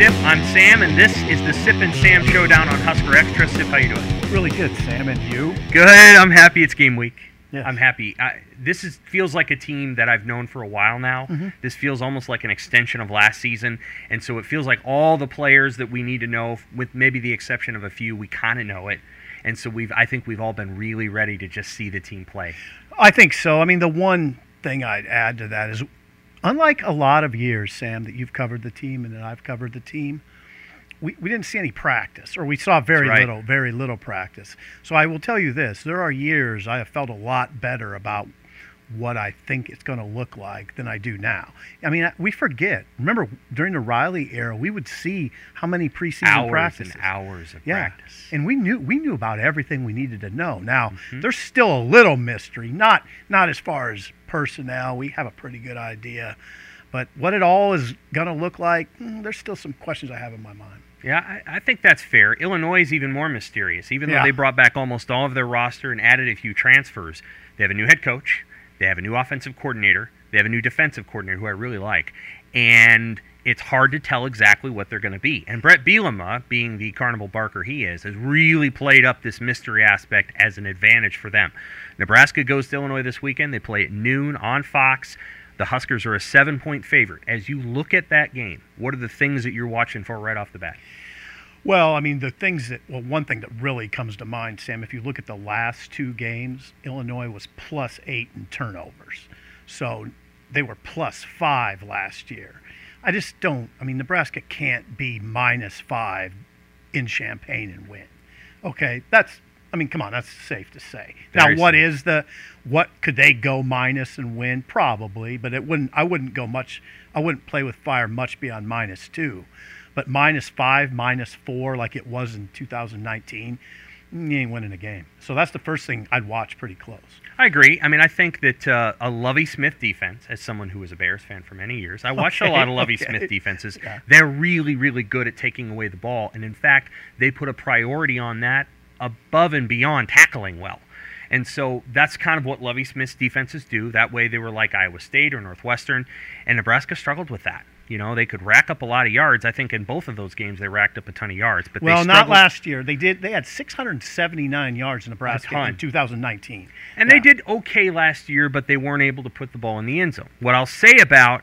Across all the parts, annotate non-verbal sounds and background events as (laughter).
Sip. I'm Sam, and this is the Sip and Sam Showdown on Husker Extra. Sip, how you doing? Really good, Sam, and you? Good. I'm happy it's game week. Yes. I'm happy. I, this is feels like a team that I've known for a while now. Mm-hmm. This feels almost like an extension of last season, and so it feels like all the players that we need to know, with maybe the exception of a few, we kind of know it. And so we've, I think we've all been really ready to just see the team play. I think so. I mean, the one thing I'd add to that is, unlike a lot of years, Sam, that you've covered the team and that I've covered the team, we, we didn't see any practice, or we saw very right. little, very little practice. So I will tell you this: there are years I have felt a lot better about what I think it's going to look like than I do now. I mean, we forget. Remember, during the Riley era, we would see how many preseason hours practices. and hours of Yeah, practice. and we knew we knew about everything we needed to know. Now Mm-hmm. there's still a little mystery, not not as far as personnel. We have a pretty good idea, but what it all is going to look like, mm, there's still some questions I have in my mind. Yeah, I, I think that's fair. Illinois is even more mysterious. Even though Yeah. they brought back almost all of their roster and added a few transfers, they have a new head coach, they have a new offensive coordinator, they have a new defensive coordinator who I really like, and it's hard to tell exactly what they're going to be. And Brett Bielema, being the Carnival Barker he is, has really played up this mystery aspect as an advantage for them. Nebraska goes to Illinois this weekend. They play at noon on Fox. The Huskers are a seven-point favorite. As you look at that game, what are the things that you're watching for right off the bat? Well, I mean, the things that, well, one thing that really comes to mind, Sam, if you look at the last two games, Illinois was plus eight in turnovers. So they were plus five last year. I just don't, I mean, Nebraska can't be minus five in Champaign and win. Okay, that's, I mean, come on, that's safe to say. Very now, what safe. is the, what could they go minus and win? Probably, but it wouldn't, I wouldn't go much, I wouldn't play with fire much beyond minus two. But minus five, minus four, like it was in 2019, you ain't winning a game. So that's the first thing I'd watch pretty close. I agree. I mean, I think that uh, a Lovie Smith defense, as someone who was a Bears fan for many years, I watched a lot of Lovie (laughs) okay. Smith defenses. Yeah. They're really, really good at taking away the ball. And in fact, they put a priority on that above and beyond tackling well. And so that's kind of what Lovie Smith's defenses do. That way they were like Iowa State or Northwestern, and Nebraska struggled with that. You know, they could rack up a lot of yards. I think in both of those games they racked up a ton of yards. But Well, they not last year. They did. They had 679 yards in Nebraska in 2019. And Yeah. they did okay last year, but they weren't able to put the ball in the end zone. What I'll say about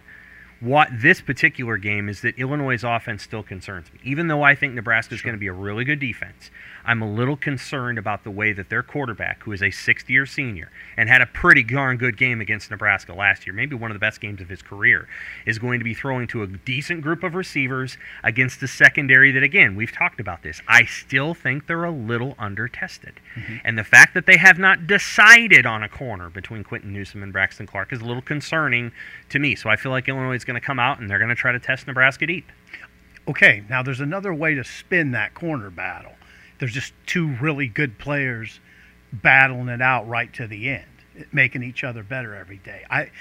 what this particular game is that Illinois' offense still concerns me. Even though I think Nebraska is going to be a really good defense, I'm a little concerned about the way that their quarterback, who is a sixth year senior and had a pretty darn good game against Nebraska last year, maybe one of the best games of his career, is going to be throwing to a decent group of receivers against a secondary that, again, we've talked about this. I still think they're a little under tested. Mm-hmm. And the fact that they have not decided on a corner between Quinton Newsome and Braxton Clark is a little concerning to me. So I feel like Illinois is going to come out and they're going to try to test Nebraska deep. Okay, now there's another way to spin that corner battle. There's just two really good players battling it out right to the end, making each other better every day. I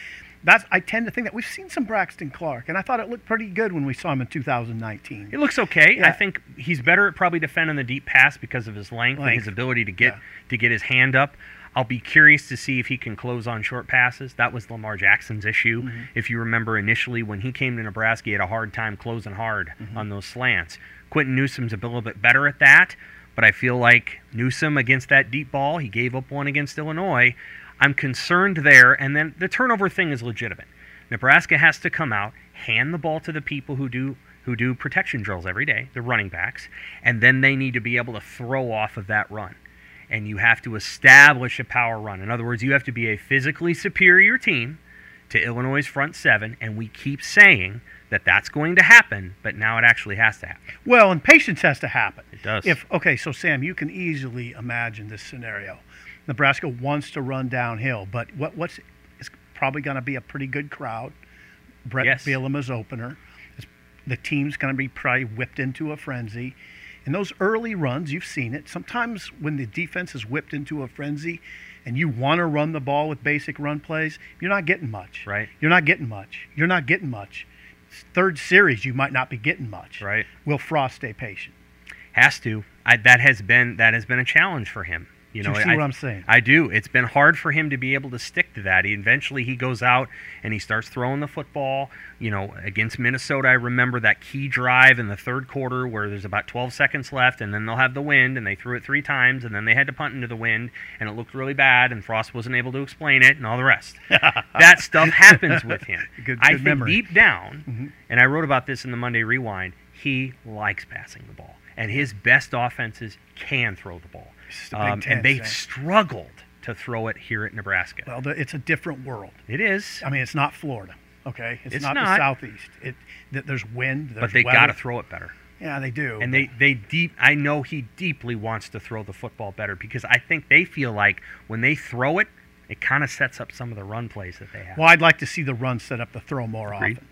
that's I tend to think that we've seen some Braxton Clark, and I thought it looked pretty good when we saw him in 2019. It looks okay. I think he's better at probably defending the deep pass because of his length, and his ability to get Yeah. to get his hand up. I'll be curious to see if he can close on short passes. That was Lamar Jackson's issue. Mm-hmm. If you remember initially when he came to Nebraska, he had a hard time closing hard Mm-hmm. on those slants. Quinton Newsome's a little bit better at that, but I feel like Newsome against that deep ball, he gave up one against Illinois. I'm concerned there, and then the turnover thing is legitimate. Nebraska has to come out, hand the ball to the people who do who do protection drills every day, the running backs, and then they need to be able to throw off of that run. And you have to establish a power run. In other words, you have to be a physically superior team to Illinois' front seven, and we keep saying that that's going to happen, but now it actually has to happen. Well, and patience has to happen. It does. If okay, so Sam, you can easily imagine this scenario. Nebraska wants to run downhill, but what what's it's probably going to be a pretty good crowd. Brett Yes. Bielema's opener. It's, the team's going to be probably whipped into a frenzy. In those early runs, you've seen it. Sometimes when the defense is whipped into a frenzy, and you want to run the ball with basic run plays, you're not getting much. Right. You're not getting much. You're not getting much. Third series, you might not be getting much. Right. Will Frost stay patient? Has to. I, that has been that has been a challenge for him. You Do know, you see I, what I'm saying? I do. It's been hard for him to be able to stick to that. He eventually he goes out and he starts throwing the football. You know, against Minnesota, I remember that key drive in the third quarter where there's about 12 seconds left, and then they'll have the wind, and they threw it three times, and then they had to punt into the wind, and it looked really bad, and Frost wasn't able to explain it, and all the rest. (laughs) that stuff happens with him. (laughs) Good- I good think memory. deep down, Mhm. and I wrote about this in the Monday Rewind. He likes passing the ball, and his best offenses can throw the ball. The Um, Ten, and they've struggled to throw it here at Nebraska. Well, the, it's a different world. It is, I mean, it's not Florida. Okay, it's, It's not, not. the southeast. It th- there's wind. There's but they got to throw it better. Yeah, they do. And they, they deep. I know he deeply wants to throw the football better because I think they feel like when they throw it, it kind of sets up some of the run plays that they have. Well, I'd like to see the run set up to throw more Agreed. often.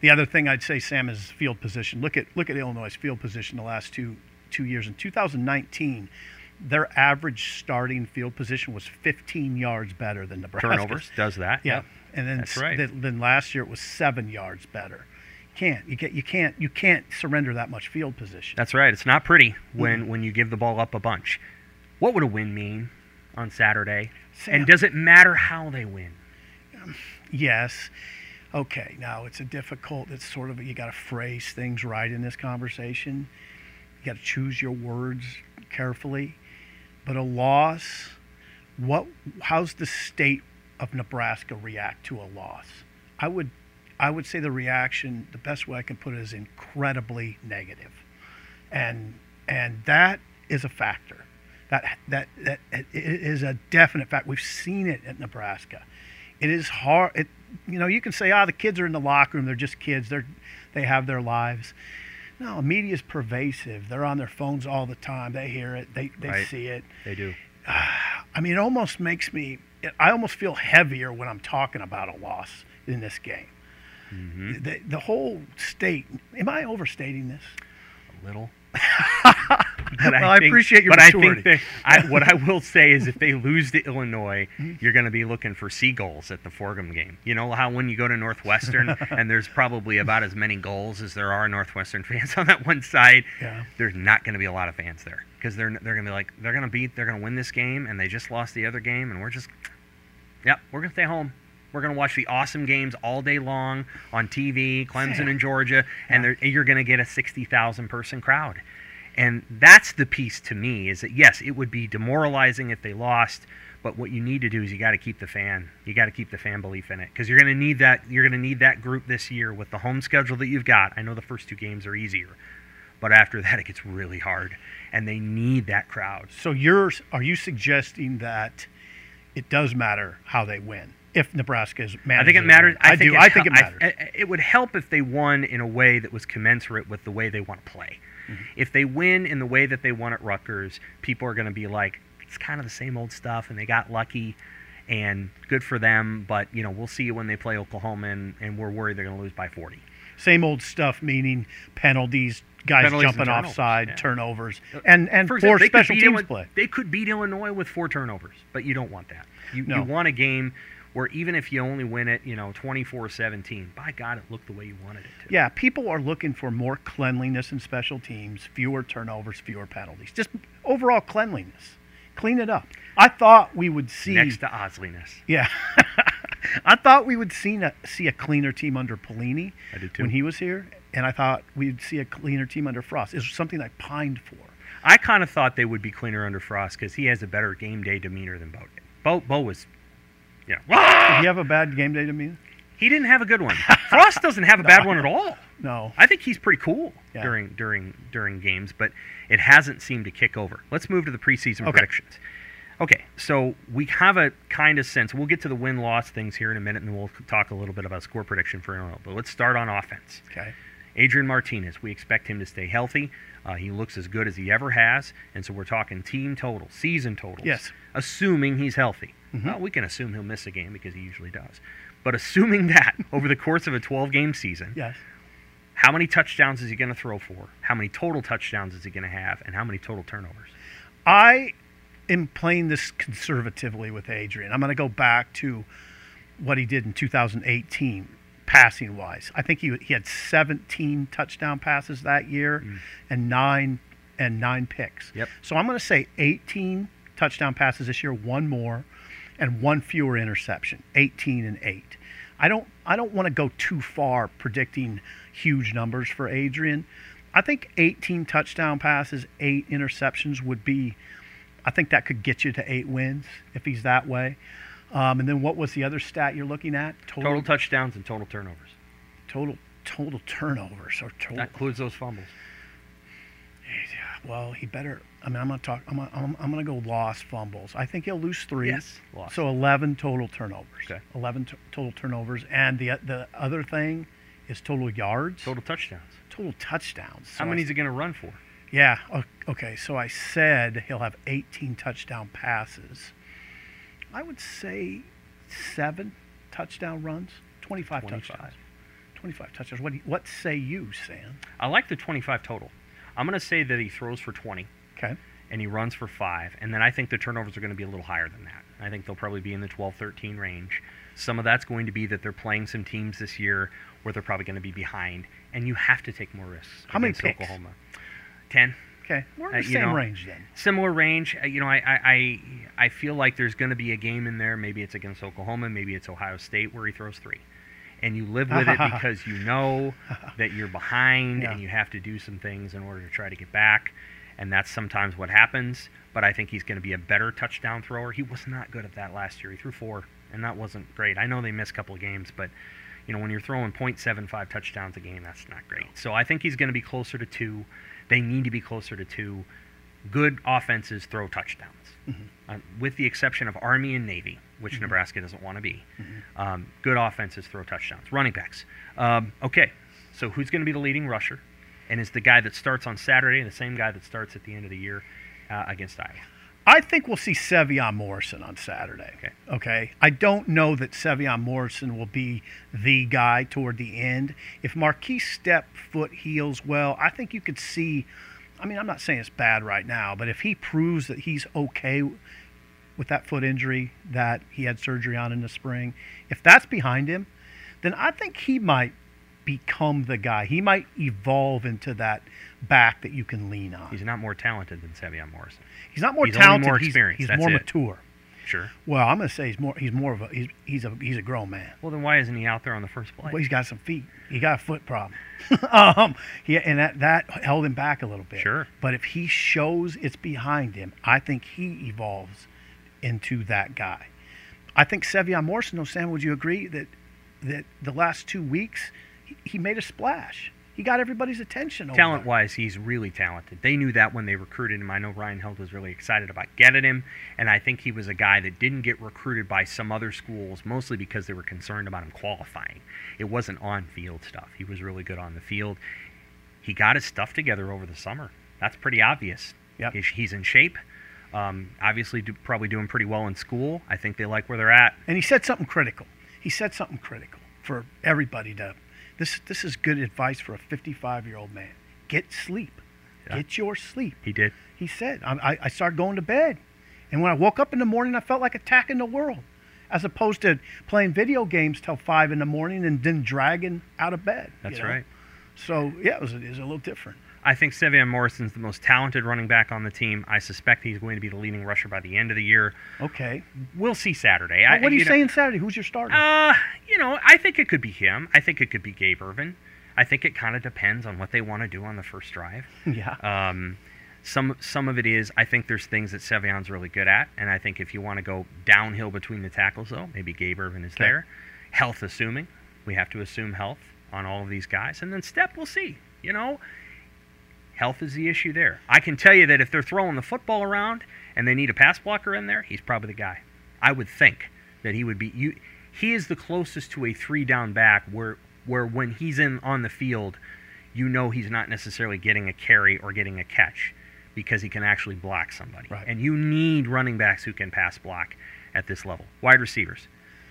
The other thing I'd say, Sam, is field position. Look at look at Illinois' field position the last two two years. In 2019, their average starting field position was 15 yards better than Nebraska. Turnovers does that. Yeah, Yep. and then right. then, then last year it was seven yards better. Can't you get you can't you can't surrender that much field position. That's right. It's not pretty when Mm-hmm. when you give the ball up a bunch. What would a win mean on Saturday? Sam- and does it matter how they win? Yes. Okay. Now it's a difficult. It's sort of you got to phrase things right in this conversation. You got to choose your words carefully. But a loss, what? How's the state of Nebraska react to a loss? I would, I would say the reaction. The best way I can put it is incredibly negative, and and that is a factor. That that that is a definite fact. We've seen it at Nebraska it is hard it you know you can say ah the kids are in the locker room they're just kids they're they have their lives no media is pervasive. They're on their phones all the time. They hear it. They, they Right. see it. They do. (sighs) i mean it almost makes me i almost feel heavier when i'm talking about a loss in this game. Hmm the, the whole state am i overstating this? A little. (laughs) (laughs) Well, I appreciate your but maturity. I think that I, what I will say is, if they lose to Illinois, Mm-hmm. you're going to be looking for seagulls at the Fordham game. You know how when you go to Northwestern (laughs) and there's probably about as many goals as there are Northwestern fans (laughs) on that one side. Yeah. There's not going to be a lot of fans there because they're they're going to be like they're going to beat they're going to win this game and they just lost the other game and we're just yep we're going to stay home. We're going to watch the awesome games all day long on TV, Clemson Sam. and Georgia, and Yeah. you're going to get a 60,000 person crowd. And that's the piece to me is that yes, it would be demoralizing if they lost, but what you need to do is you got to keep the fan. You got to keep the fan belief in it because you're going to need that. You're going to need that group this year with the home schedule that you've got. I know the first two games are easier, but after that it gets really hard, and they need that crowd. so you're are you suggesting that it does matter how they win if nebraska is I think it matters. i, think do it i think it matters I- it would help if they won in a way that was commensurate with the way they want to play. Mm-hmm. If they win in the way that they won at Rutgers, people are going to be like, it's kind of the same old stuff, and they got lucky, and good for them. But you know, we'll see when they play Oklahoma, and, and we're worried they're going to lose by 40. same old stuff, meaning penalties, guys Penalties jumping offside, yeah. turnovers, and and For example, special teams Illi- play. They could beat Illinois with four turnovers, but you don't want that. You, No. you want a game where even if you only win it, you know, 24-17, by God, it looked the way you wanted it to. Yeah, people are looking for more cleanliness in special teams, fewer turnovers, fewer penalties, just overall cleanliness. Clean it up. I thought we would see. Next to Osliness. Yeah, (laughs) I thought we would see a, see a cleaner team under Pelini I did too. when he was here, and I thought we'd see a cleaner team under Frost. It's something I pined for. I kind of thought they would be cleaner under Frost because he has a better game day demeanor than Bo. Bo, Bo was, yeah. Did you have a bad game day to me? He didn't have a good one. (laughs) Frost doesn't have a bad one at all. No. I think he's pretty cool Yeah. during during during games, but it hasn't seemed to kick over. Let's move to the preseason Okay. predictions. Okay, so we have a kind of sense. We'll get to the win loss things here in a minute, and we'll talk a little bit about score prediction for Illinois. But let's start on offense. Okay. Adrian Martinez, we expect him to stay healthy. Uh, he looks as good as he ever has, and so we're talking team total, season totals. Yes. Assuming he's healthy. Mhm. Well, we can assume he'll miss a game because he usually does. But assuming that (laughs) over the course of a 12-game season, Yes. how many touchdowns is he going to throw for? How many total touchdowns is he going to have? And how many total turnovers? I am playing this conservatively with Adrian. I'm going to go back to what he did in 2018, passing wise. I think he he had 17 touchdown passes that year, Mm. and nine and nine picks. Yep. So I'm going to say 18 touchdown passes this year, one more, and one fewer interception, 18 and eight. I don't I don't want to go too far predicting huge numbers for Adrian. I think 18 touchdown passes, eight interceptions would be. I think that could get you to eight wins if he's that way. Um, and then what was the other stat you're looking at? Total touchdowns and total turnovers. total total turnovers or total. That includes those fumbles. Well, he better. I mean, I'm gonna talk. I'm gonna, I'm, I'm gonna go lost fumbles. I think he'll lose three. Yes, lost. So 11 total turnovers. Okay. 11 t- total turnovers, and the the other thing is total yards. Total touchdowns. total touchdowns. How many I- is he going to run for? Yeah. Okay. So I said he'll have 18 touchdown passes. I would say seven touchdown runs, 25, 25. touchdowns. 25 touchdowns. What you, what say you, Sam? I like the 25 total. I'm going to say that he throws for 20 Okay. and he runs for five, and then I think the turnovers are going to be a little higher than that. I think they'll probably be in the 12, 13 range. Some of that's going to be that they're playing some teams this year where they're probably going to be behind, and you have to take more risks. How many against picks? Oklahoma. 10. Okay. We're in Uh, the you same know, range then. Similar range. Uh, You know, I, I, I, feel like there's going to be a game in there. Maybe it's against Oklahoma. Maybe it's Ohio State where he throws three. And you live with it (laughs) because you know that you're behind Yeah. and you have to do some things in order to try to get back. And that's sometimes what happens. But I think he's going to be a better touchdown thrower. He was not good at that last year. He threw four, and that wasn't great. I know they missed a couple of games, but you know when you're throwing .75 touchdowns a game, that's not great. So I think he's going to be closer to two. They need to be closer to two. Good offenses throw touchdowns, uh, with the exception of Army and Navy, which Nebraska doesn't want to be. Um, good offenses throw touchdowns. Running backs. Um, okay, so who's going to be the leading rusher? And is the guy that starts on Saturday the same guy that starts at the end of the year uh, against Iowa? I think we'll see Sevion Morrison on Saturday. Okay. Okay. I don't know that Sevion Morrison will be the guy toward the end. If Markese Stepp foot heals well, I think you could see. I mean, I'm not saying it's bad right now, but if he proves that he's okay with that foot injury that he had surgery on in the spring, if that's behind him, then I think he might become the guy. He might evolve into that back that you can lean on. He's not more talented than Sevion Morrison. He's not more He's talented. more he's experienced, he's that's more it. mature. Sure. Well, I'm going to say he's more. He's more of a. He's he's a he's a grown man. Well, then why isn't he out there on the first play? Well, he's got some feet. He got a foot problem. (laughs) um, he, and that that held him back a little bit. Sure. But if he shows it's behind him, I think he evolves into that guy. I think Sevion Morrison, though, Sam, would you agree that that the last two weeks he, he made a splash? He got everybody's attention. over Talent there. wise, he's really talented. They knew that when they recruited him. I know Ryan Held was really excited about getting him, and I think he was a guy that didn't get recruited by some other schools, mostly because they were concerned about him qualifying. It wasn't on field stuff. He was really good on the field. He got his stuff together over the summer. That's pretty obvious. Yep. He's, he's in shape. Um, obviously, do, probably doing pretty well in school. I think they like where they're at. And he said something critical. He said something critical for everybody to. This this is good advice for a 55 year old man. Get sleep. Yeah. Get your sleep. He did. He said. I, I, I started going to bed, and when I woke up in the morning, I felt like attacking the world, as opposed to playing video games till five in the morning and then dragging out of bed. you That's know? right. So yeah, it was, it was a little different. I think Sevion Morrison's the most talented running back on the team. I suspect he's going to be the leading rusher by the end of the year. Okay. We'll see Saturday. Well, I, what are you, know- saying Saturday? Who's your starter? Uh, you know, I think it could be him. I think it could be Gabe Ervin. I think it kind of depends on what they want to do on the first drive. (laughs) yeah. Um, some some of it is I think there's things that Sevion's really good at, and I think if you want to go downhill between the tackles, though, maybe Gabe Ervin is Okay. there. Health assuming, we have to assume health on all of these guys, and then step we'll see. You know, health is the issue there. I can tell you that if they're throwing the football around and they need a pass blocker in there, he's probably the guy. I would think that he would be. You, he is the closest to a three down back where where when he's in on the field, you know he's not necessarily getting a carry or getting a catch because he can actually block somebody. Right. And you need running backs who can pass block at this level. Wide receivers.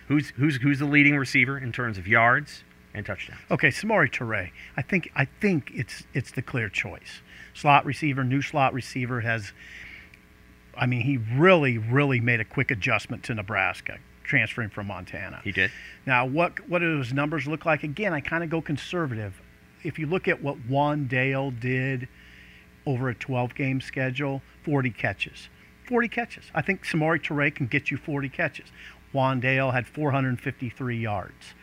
Who's who's who's the leading receiver in terms of yards and touchdowns? Okay, Samori Toure. I think I think it's it's the clear choice. Slot receiver, new slot receiver has. I mean, he really, really made a quick adjustment to Nebraska, transferring from Montana. He did. Now, what what do his numbers look like? Again, I kind of go conservative. If you look at what Wan'Dale did over a 12 game schedule, 40 catches, 40 catches. I think Samori Toure can get you 40 catches. Wan'Dale had 453 yards.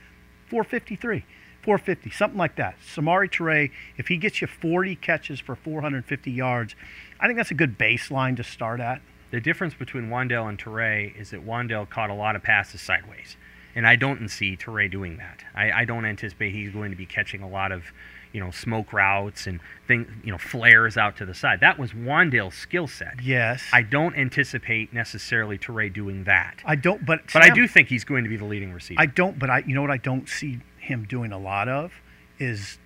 453. 450, something like that. Samori Toure, if he gets you 40 catches for 450 yards, I think that's a good baseline to start at. The difference between Wan'Dale and Toure is that Wan'Dale caught a lot of passes sideways. And I don't see Toure doing that. I, I don't anticipate he's going to be catching a lot of, you know, smoke routes and thing, you know, flares out to the side. That was Wan'Dale's skill set. Yes. I don't anticipate necessarily Toure doing that. I don't, but But I do think he's going to be the leading receiver. I don't, but I, you know what I don't see him doing a lot of is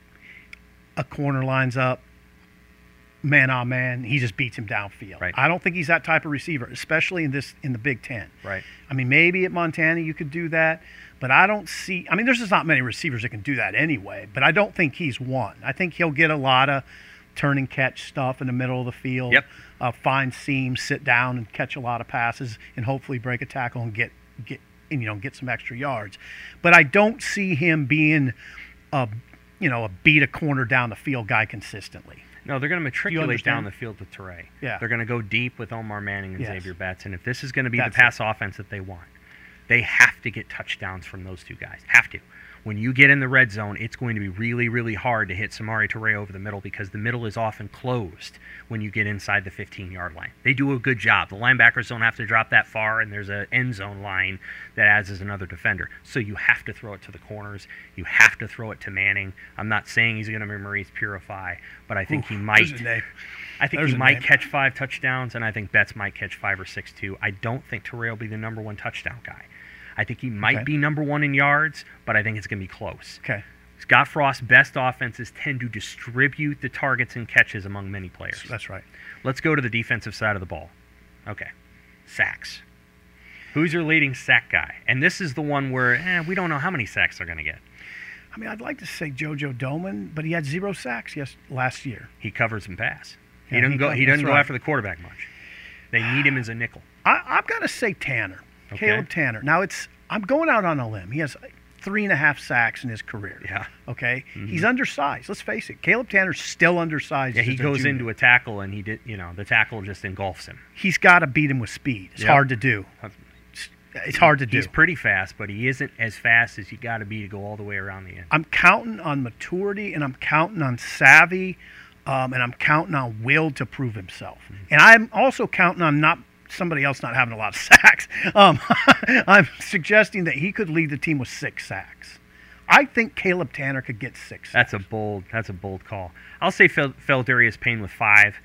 a corner lines up, man on man. He just beats him downfield. Right. I don't think he's that type of receiver, especially in this in the Big Ten. right. I mean, maybe at Montana you could do that, but I don't see. I mean, there's just not many receivers that can do that anyway. But I don't think he's one. I think he'll get a lot of turn and catch stuff in the middle of the field. Yep. Uh, find seams, sit down, and catch a lot of passes, and hopefully break a tackle and get get and you know get some extra yards. But I don't see him being a you know a beat a corner down the field guy consistently. No, they're going to matriculate down the field with Toure. Yeah. They're going to go deep with Omar Manning and Yes. Zavier Betts. And if this is going to be That's the pass offense that they want, they have to get touchdowns from those two guys. Have to. When you get in the red zone, it's going to be really, really hard to hit Samori Toure over the middle because the middle is often closed when you get inside the 15 yard line. They do a good job. The linebackers don't have to drop that far, and there's an end zone line that adds as another defender. So you have to throw it to the corners. You have to throw it to Manning. I'm not saying he's going to be Maurice Purify, but I think he might. There's a name. I think There's he might name. catch five touchdowns, and I think Betts might catch five or six too. I don't think Terrell will be the number one touchdown guy. I think he might Okay. be number one in yards, but I think it's going to be close. Okay. Scott Frost's best offenses tend to distribute the targets and catches among many players. That's right. Let's go to the defensive side of the ball. Okay. Sacks. Who's your leading sack guy? And this is the one where eh, we don't know how many sacks they're going to get. I mean, I'd like to say JoJo Domann, but he had zero sacks yes last year. He covers and pass. He doesn't he go. He doesn't go right. after the quarterback much. They need him as a nickel. I, I've got to say Tannor, Okay. Caleb Tannor. Now it's I'm going out on a limb. He has three and a half sacks in his career. Yeah. Okay, he's undersized. Let's face it. Caleb Tannor's still undersized. Yeah, he as a goes into a tackle and he did. You know, the tackle just engulfs him. He's got to beat him with speed. It's Yep. hard to do. It's, it's hard to do. He's pretty fast, but he isn't as fast as you got to be to go all the way around the end. I'm counting on maturity and I'm counting on savvy um, and I'm counting on will to prove himself. Mm-hmm. And I'm also counting on not somebody else not having a lot of (laughs) sacks. Um, (laughs) I'm suggesting that he could lead the team with six sacks. I think Caleb Tannor could get six. That's a bold. That's a bold call. I'll say Fel, Pheldarius Payne with five.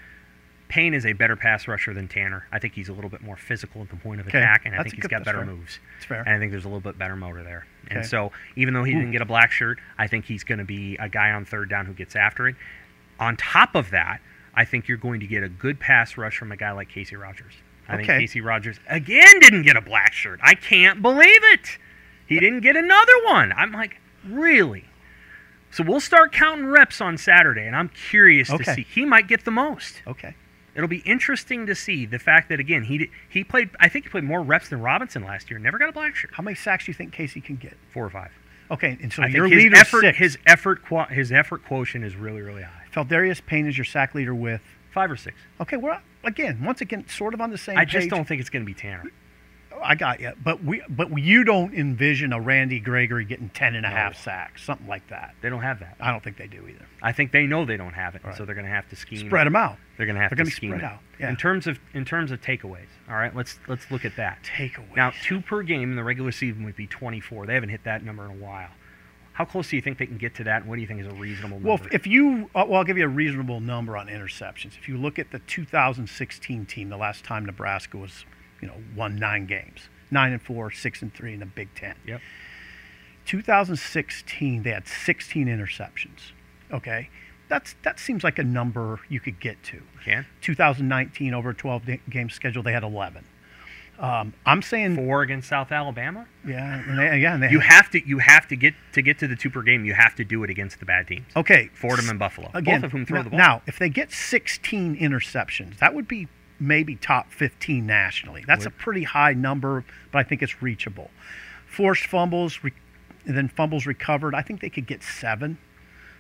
Payne is a better pass rusher than Tannor. I think he's a little bit more physical at the point of Okay. attack, and I That's think he's got better fair. moves. It's fair. And I think there's a little bit better motor there. Okay. And so, even though he didn't get a black shirt, I think he's going to be a guy on third down who gets after it. On top of that, I think you're going to get a good pass rush from a guy like Casey Rogers. I think Casey Rogers again didn't get a black shirt. I can't believe it. He didn't get another one. I'm like, really? So we'll start counting reps on Saturday, and I'm curious to see. He might get the most. Okay. It'll be interesting to see the fact that again he he played. I think he played more reps than Robinson last year. Never got a black shirt. How many sacks do you think Casey can get? Four or five. Okay, and so I your his leader's effort, six. his effort, qua- his effort quotient is really, really high. Pheldarius Payne is your sack leader with. Five or six. Okay, we're again once again sort of on the same. I just page. don't think it's going to be Tannor. Oh, I got you, but we but you don't envision a Randy Gregory getting ten and a No. half sacks, something like that. They don't have that. I don't think they do either. I think they know they don't have it, Right. so they're going to have to scheme. Spread them out. They're going to have They're to scheme spread it. out, yeah. In terms of in terms of takeaways, all right. Let's let's look at that. Takeaways. Now, two per game in the regular season would be 24. They haven't hit that number in a while. How close do you think they can get to that? And what do you think is a reasonable number? well, if, you, uh, well, I'll give you a reasonable number on interceptions. If you look at the 2016 team, the last time Nebraska was, you know, won nine games, nine and four, six and three in the Big Ten. yep. 2016, they had 16 interceptions. Okay, that's that seems like a number you could get to. Can 2019 over a 12 game schedule, they had 11. Um, I'm saying, four against South Alabama. yeah, and they, yeah, and they You had- have to you have to get to get to the two per game. You have to do it against the bad teams. okay, Fordham and Buffalo, again, both of whom throw now, the ball. now, if they get 16 interceptions, that would be maybe top 15 nationally. That's a pretty high number, but I think it's reachable. Forced fumbles, re- and then fumbles recovered. I think they could get seven.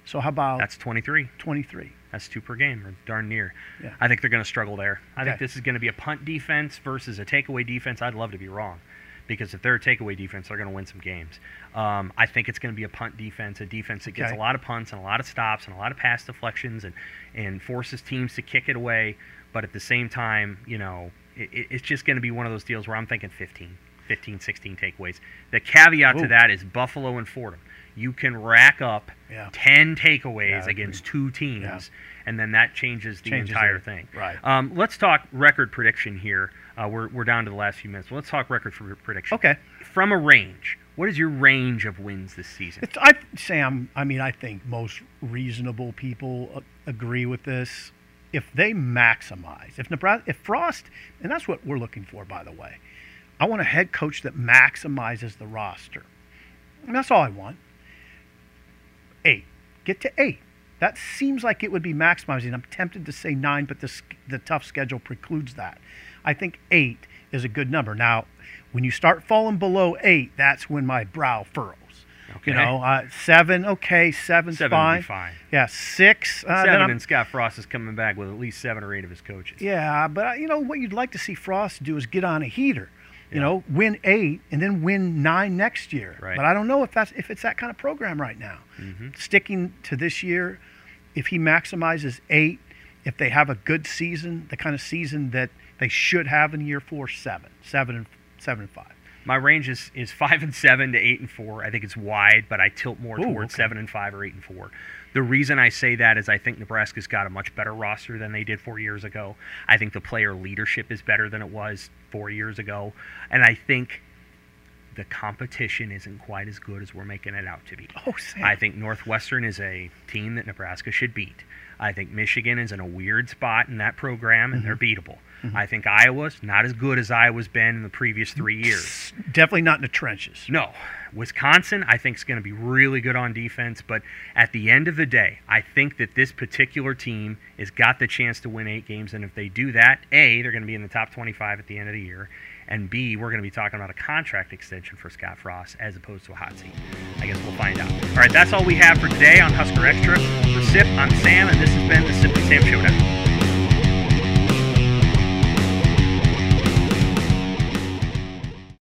So how about That's 23. 23? That's two per game, or darn near. Yeah. I think they're going to struggle there. I think this is going to be a punt defense versus a takeaway defense. I'd love to be wrong, because if they're a takeaway defense, they're going to win some games. Um, I think it's going to be a punt defense, a defense that gets Okay. a lot of punts and a lot of stops and a lot of pass deflections and and forces teams to kick it away. But at the same time, you know, it, it- it's just going to be one of those deals where I'm thinking 15, 15, 16 takeaways. The caveat to that is Buffalo and Fordham. You can rack up Yeah. 10 takeaways Yeah, against two teams, Yeah. and then that changes the Changes entire thing. Right. Um, let's talk record prediction here. Uh, we're, we're down to the last few minutes. Let's talk record for prediction. Okay. From a range, what is your range of wins this season? It's, I, Sam, I mean, I think most reasonable people uh, agree with this. If they maximize, if Nebraska, if Frost, and that's what we're looking for, by the way, I want a head coach that maximizes the roster. And that's all I want. Eight. Get to eight. That seems like it would be maximizing. I'm tempted to say nine, but the, the tough schedule precludes that. I think eight is a good number. Now, when you start falling below eight, that's when my brow furrows. Okay. You know, uh, seven, okay, seven's Seven fine. fine. Yeah, six. Uh, Seven, and Scott Frost is coming back with at least seven or eight of his coaches. yeah, but uh, you know what you'd like to see Frost do is get on a heater. You know, win eight and then win nine next year. Right. But I don't know if that's if it's that kind of program right now. hmm Sticking to this year, if he maximizes eight, if they have a good season, the kind of season that they should have in year four, seven, seven and seven and five. My range is, is five and seven to eight and four. I think it's wide, but I tilt more Ooh, towards okay. seven and five or eight and four. The reason I say that is I think Nebraska's got a much better roster than they did four years ago. I think the player leadership is better than it was four years ago, and I think the competition isn't quite as good as we're making it out to be. Oh, Sam. I think Northwestern is a team that Nebraska should beat. I think Michigan is in a weird spot in that program, and they're Mm-hmm. beatable. I think Iowa's not as good as Iowa's been in the previous three years. Definitely not in the trenches. No. Wisconsin, I think, is going to be really good on defense. But at the end of the day, I think that this particular team has got the chance to win eight games. And if they do that, A, they're going to be in the top 25 at the end of the year. And B, we're going to be talking about a contract extension for Scott Frost as opposed to a hot seat. I guess we'll find out. All right, that's all we have for today on Husker Extra. For SIP, I'm Sam, and this has been the Sip and Sam Showdown.